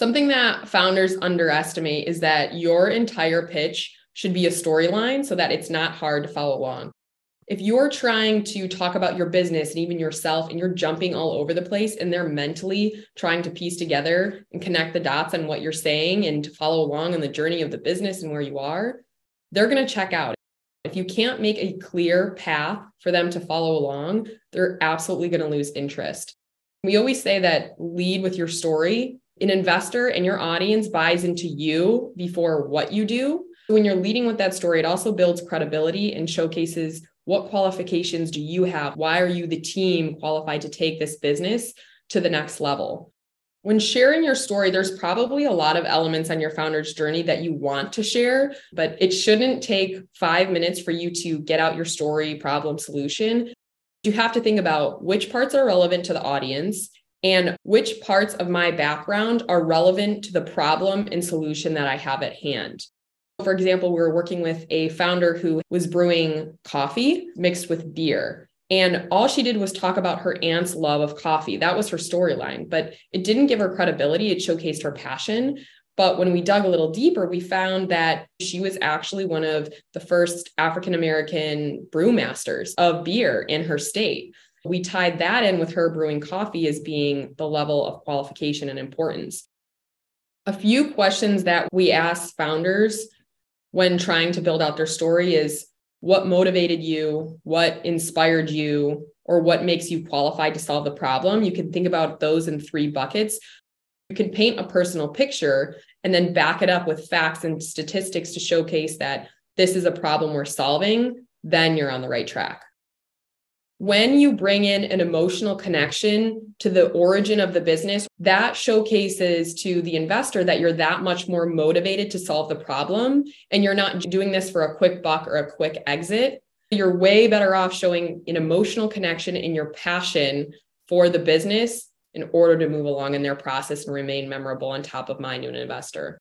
Something that founders underestimate is that your entire pitch should be a storyline so that it's not hard to follow along. If you're trying to talk about your business and even yourself and you're jumping all over the place and they're mentally trying to piece together and connect the dots on what you're saying and to follow along on the journey of the business and where you are, they're going to check out. If you can't make a clear path for them to follow along, they're absolutely going to lose interest. We always say that lead with your story. An investor and your audience buys into you before what you do. When you're leading with that story, it also builds credibility and showcases what qualifications do you have? Why are you the team qualified to take this business to the next level? When sharing your story, there's probably a lot of elements on your founder's journey that you want to share, but it shouldn't take five minutes for you to get out your story, problem, solution. You have to think about which parts are relevant to the audience and which parts of my background are relevant to the problem and solution that I have at hand. For example, we were working with a founder who was brewing coffee mixed with beer. And all she did was talk about her aunt's love of coffee. That was her storyline, but it didn't give her credibility. It showcased her passion. But when we dug a little deeper, we found that she was actually one of the first African American brewmasters of beer in her state. We tied that in with her brewing coffee as being the level of qualification and importance. A few questions that we ask founders when trying to build out their story is what motivated you, what inspired you, or what makes you qualified to solve the problem. You can think about those in three buckets. You can paint a personal picture and then back it up with facts and statistics to showcase that this is a problem we're solving. Then you're on the right track when you bring in an emotional connection to the origin of the business, that showcases to the investor that you're that much more motivated to solve the problem and you're not doing this for a quick buck or a quick exit. You're way better off showing an emotional connection in your passion for the business in order to move along in their process and remain memorable and top of mind to an investor.